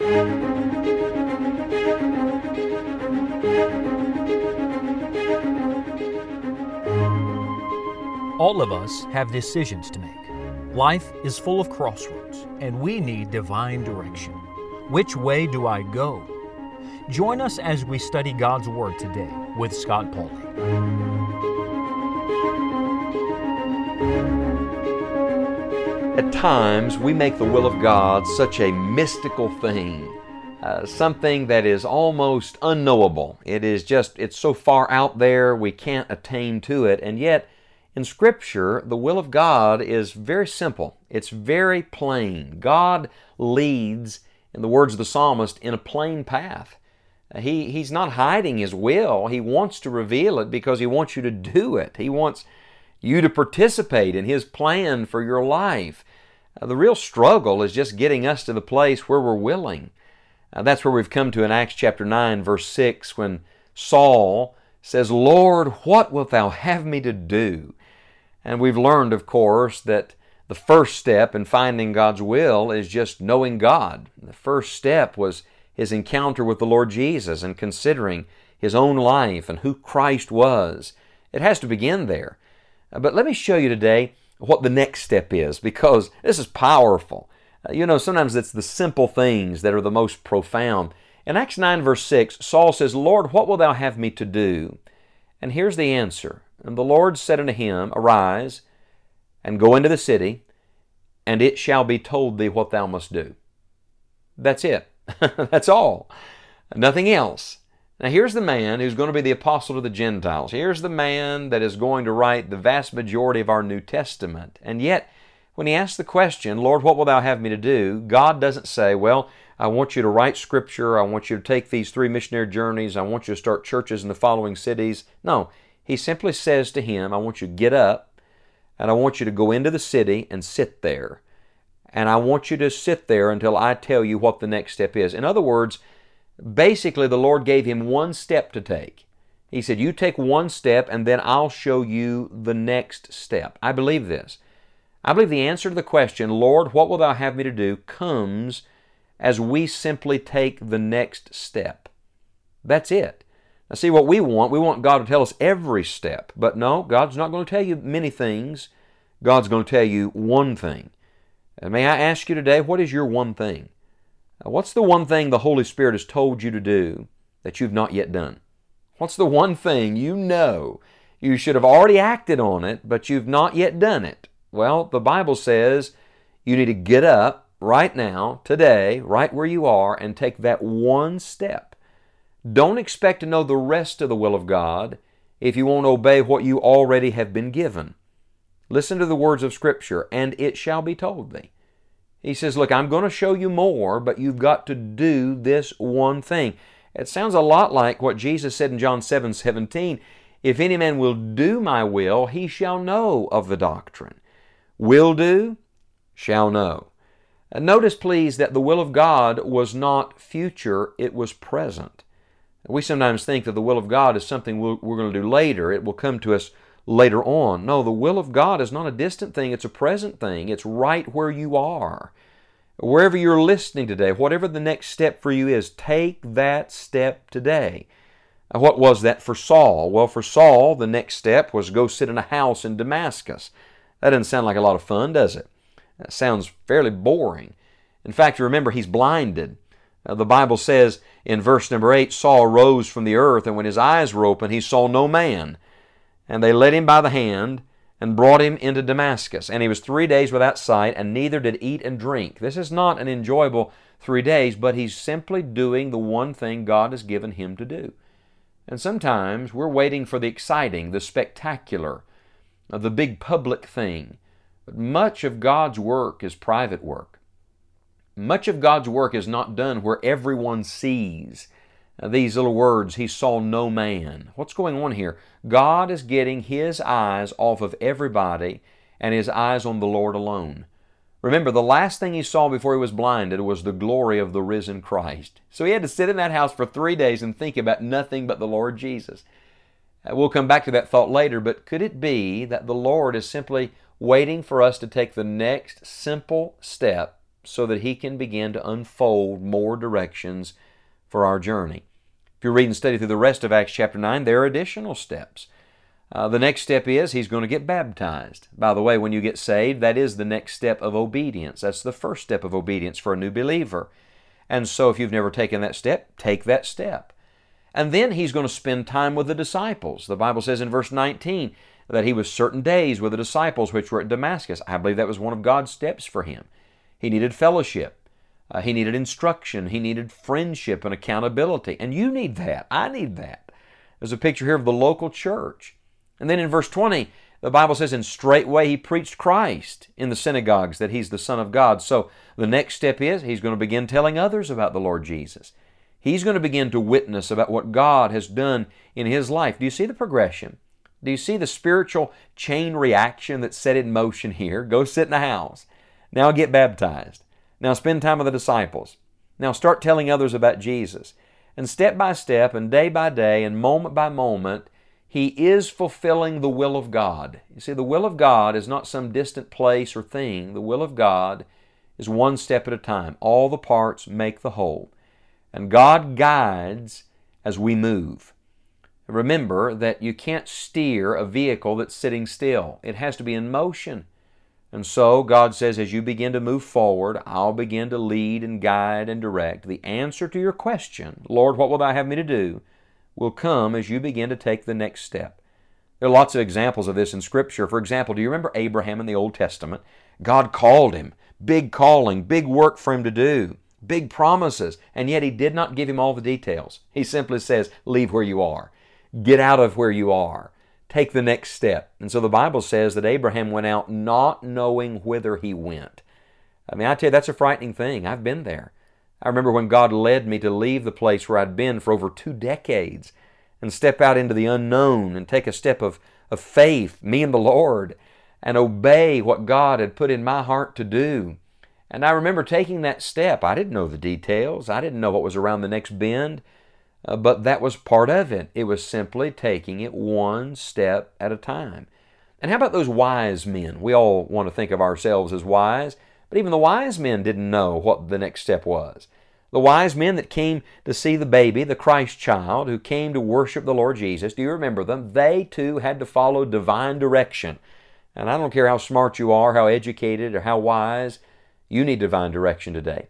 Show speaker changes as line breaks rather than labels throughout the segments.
All of us have decisions to make. Life is full of crossroads, and we need divine direction. Which way do I go? Join us as we study God's Word today with Scott Pauley.
At times, we make the will of God such a mystical thing, uh, something that is almost unknowable. It is just, it's so far out there, we can't attain to it. And yet, in Scripture, the will of God is very simple. It's very plain. God leads, in the words of the psalmist, in a plain path. Uh, he, he's not hiding His will. He wants to reveal it because He wants you to do it. He wants you to participate in His plan for your life. Uh, the real struggle is just getting us to the place where we're willing. Uh, that's where we've come to in Acts chapter 9, verse 6, when Saul says, Lord, what wilt thou have me to do? And we've learned, of course, that the first step in finding God's will is just knowing God. The first step was his encounter with the Lord Jesus and considering his own life and who Christ was. It has to begin there. Uh, but let me show you today what the next step is because this is powerful. Uh, you know, sometimes it's the simple things that are the most profound. In Acts 9, verse 6, Saul says, Lord, what wilt thou have me to do? And here's the answer. And the Lord said unto him, Arise, and go into the city, and it shall be told thee what thou must do. That's it. That's all. Nothing else. Now, here's the man who's going to be the apostle to the Gentiles. Here's the man that is going to write the vast majority of our New Testament. And yet, when he asks the question, Lord, what will thou have me to do? God doesn't say, Well, I want you to write scripture. I want you to take these three missionary journeys. I want you to start churches in the following cities. No, he simply says to him, I want you to get up and I want you to go into the city and sit there. And I want you to sit there until I tell you what the next step is. In other words, basically the Lord gave him one step to take. He said, You take one step and then I'll show you the next step. I believe this. I believe the answer to the question, Lord, what will thou have me to do, comes as we simply take the next step. That's it. Now, see what we want. We want God to tell us every step. But no, God's not going to tell you many things. God's going to tell you one thing. And may I ask you today, what is your one thing? Uh, what's the one thing the Holy Spirit has told you to do that you've not yet done? What's the one thing you know you should have already acted on it, but you've not yet done it? Well, the Bible says you need to get up right now, today, right where you are, and take that one step. Don't expect to know the rest of the will of God if you won't obey what you already have been given. Listen to the words of Scripture, and it shall be told thee. He says, Look, I'm going to show you more, but you've got to do this one thing. It sounds a lot like what Jesus said in John 7 17. If any man will do my will, he shall know of the doctrine. Will do, shall know. Notice, please, that the will of God was not future, it was present. We sometimes think that the will of God is something we're going to do later. It will come to us later on. No, the will of God is not a distant thing, it's a present thing. It's right where you are. Wherever you're listening today, whatever the next step for you is, take that step today. What was that for Saul? Well, for Saul, the next step was go sit in a house in Damascus. That doesn't sound like a lot of fun, does it? That sounds fairly boring. In fact, you remember, he's blinded. The Bible says in verse number 8 Saul rose from the earth, and when his eyes were open, he saw no man. And they led him by the hand and brought him into Damascus. And he was three days without sight, and neither did eat and drink. This is not an enjoyable three days, but he's simply doing the one thing God has given him to do. And sometimes we're waiting for the exciting, the spectacular, uh, the big public thing. But much of God's work is private work. Much of God's work is not done where everyone sees these little words, he saw no man. What's going on here? God is getting his eyes off of everybody and his eyes on the Lord alone. Remember, the last thing he saw before he was blinded was the glory of the risen Christ. So he had to sit in that house for three days and think about nothing but the Lord Jesus. Uh, we'll come back to that thought later, but could it be that the Lord is simply waiting for us to take the next simple step so that He can begin to unfold more directions for our journey. If you read and study through the rest of Acts chapter 9, there are additional steps. Uh, the next step is he's going to get baptized. By the way, when you get saved, that is the next step of obedience. That's the first step of obedience for a new believer. And so, if you've never taken that step, take that step. And then he's going to spend time with the disciples. The Bible says in verse 19 that he was certain days with the disciples which were at Damascus. I believe that was one of God's steps for him. He needed fellowship. Uh, he needed instruction. He needed friendship and accountability. And you need that. I need that. There's a picture here of the local church. And then in verse 20, the Bible says, And straightway he preached Christ in the synagogues that he's the Son of God. So the next step is he's going to begin telling others about the Lord Jesus. He's going to begin to witness about what God has done in his life. Do you see the progression? Do you see the spiritual chain reaction that's set in motion here? Go sit in the house. Now get baptized. Now spend time with the disciples. Now start telling others about Jesus. And step by step and day by day and moment by moment, he is fulfilling the will of God. You see, the will of God is not some distant place or thing. The will of God is one step at a time. All the parts make the whole. And God guides as we move. Remember that you can't steer a vehicle that's sitting still, it has to be in motion. And so God says, as you begin to move forward, I'll begin to lead and guide and direct. The answer to your question, Lord, what will thou have me to do? will come as you begin to take the next step. There are lots of examples of this in Scripture. For example, do you remember Abraham in the Old Testament? God called him, big calling, big work for him to do, big promises, and yet he did not give him all the details. He simply says, Leave where you are, get out of where you are, take the next step. And so the Bible says that Abraham went out not knowing whither he went. I mean, I tell you, that's a frightening thing. I've been there. I remember when God led me to leave the place where I'd been for over two decades and step out into the unknown and take a step of, of faith, me and the Lord, and obey what God had put in my heart to do. And I remember taking that step. I didn't know the details, I didn't know what was around the next bend, uh, but that was part of it. It was simply taking it one step at a time. And how about those wise men? We all want to think of ourselves as wise. But even the wise men didn't know what the next step was. The wise men that came to see the baby, the Christ child, who came to worship the Lord Jesus, do you remember them? They too had to follow divine direction. And I don't care how smart you are, how educated, or how wise, you need divine direction today.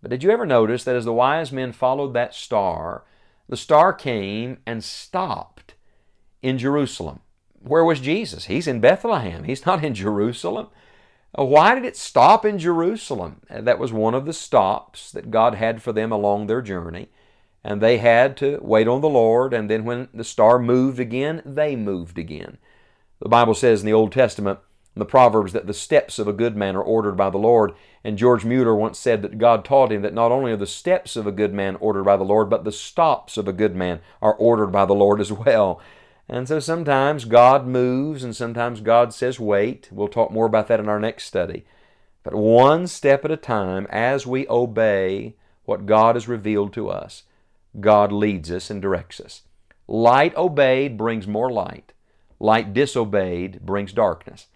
But did you ever notice that as the wise men followed that star, the star came and stopped in Jerusalem? Where was Jesus? He's in Bethlehem. He's not in Jerusalem. Uh, why did it stop in Jerusalem? Uh, that was one of the stops that God had for them along their journey. And they had to wait on the Lord, and then when the star moved again, they moved again. The Bible says in the Old Testament, the Proverbs, that the steps of a good man are ordered by the Lord. And George Mueller once said that God taught him that not only are the steps of a good man ordered by the Lord, but the stops of a good man are ordered by the Lord as well. And so sometimes God moves and sometimes God says, wait. We'll talk more about that in our next study. But one step at a time, as we obey what God has revealed to us, God leads us and directs us. Light obeyed brings more light. Light disobeyed brings darkness.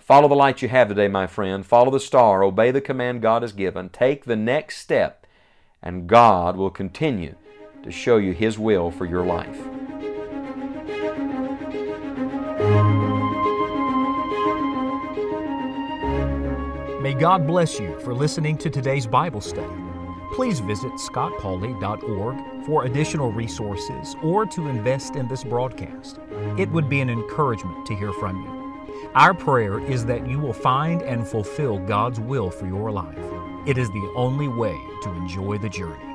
Follow the light you have today, my friend. Follow the star. Obey the command God has given. Take the next step, and God will continue to show you His will for your life.
May God bless you for listening to today's Bible study. Please visit scottpauley.org for additional resources or to invest in this broadcast. It would be an encouragement to hear from you. Our prayer is that you will find and fulfill God's will for your life. It is the only way to enjoy the journey.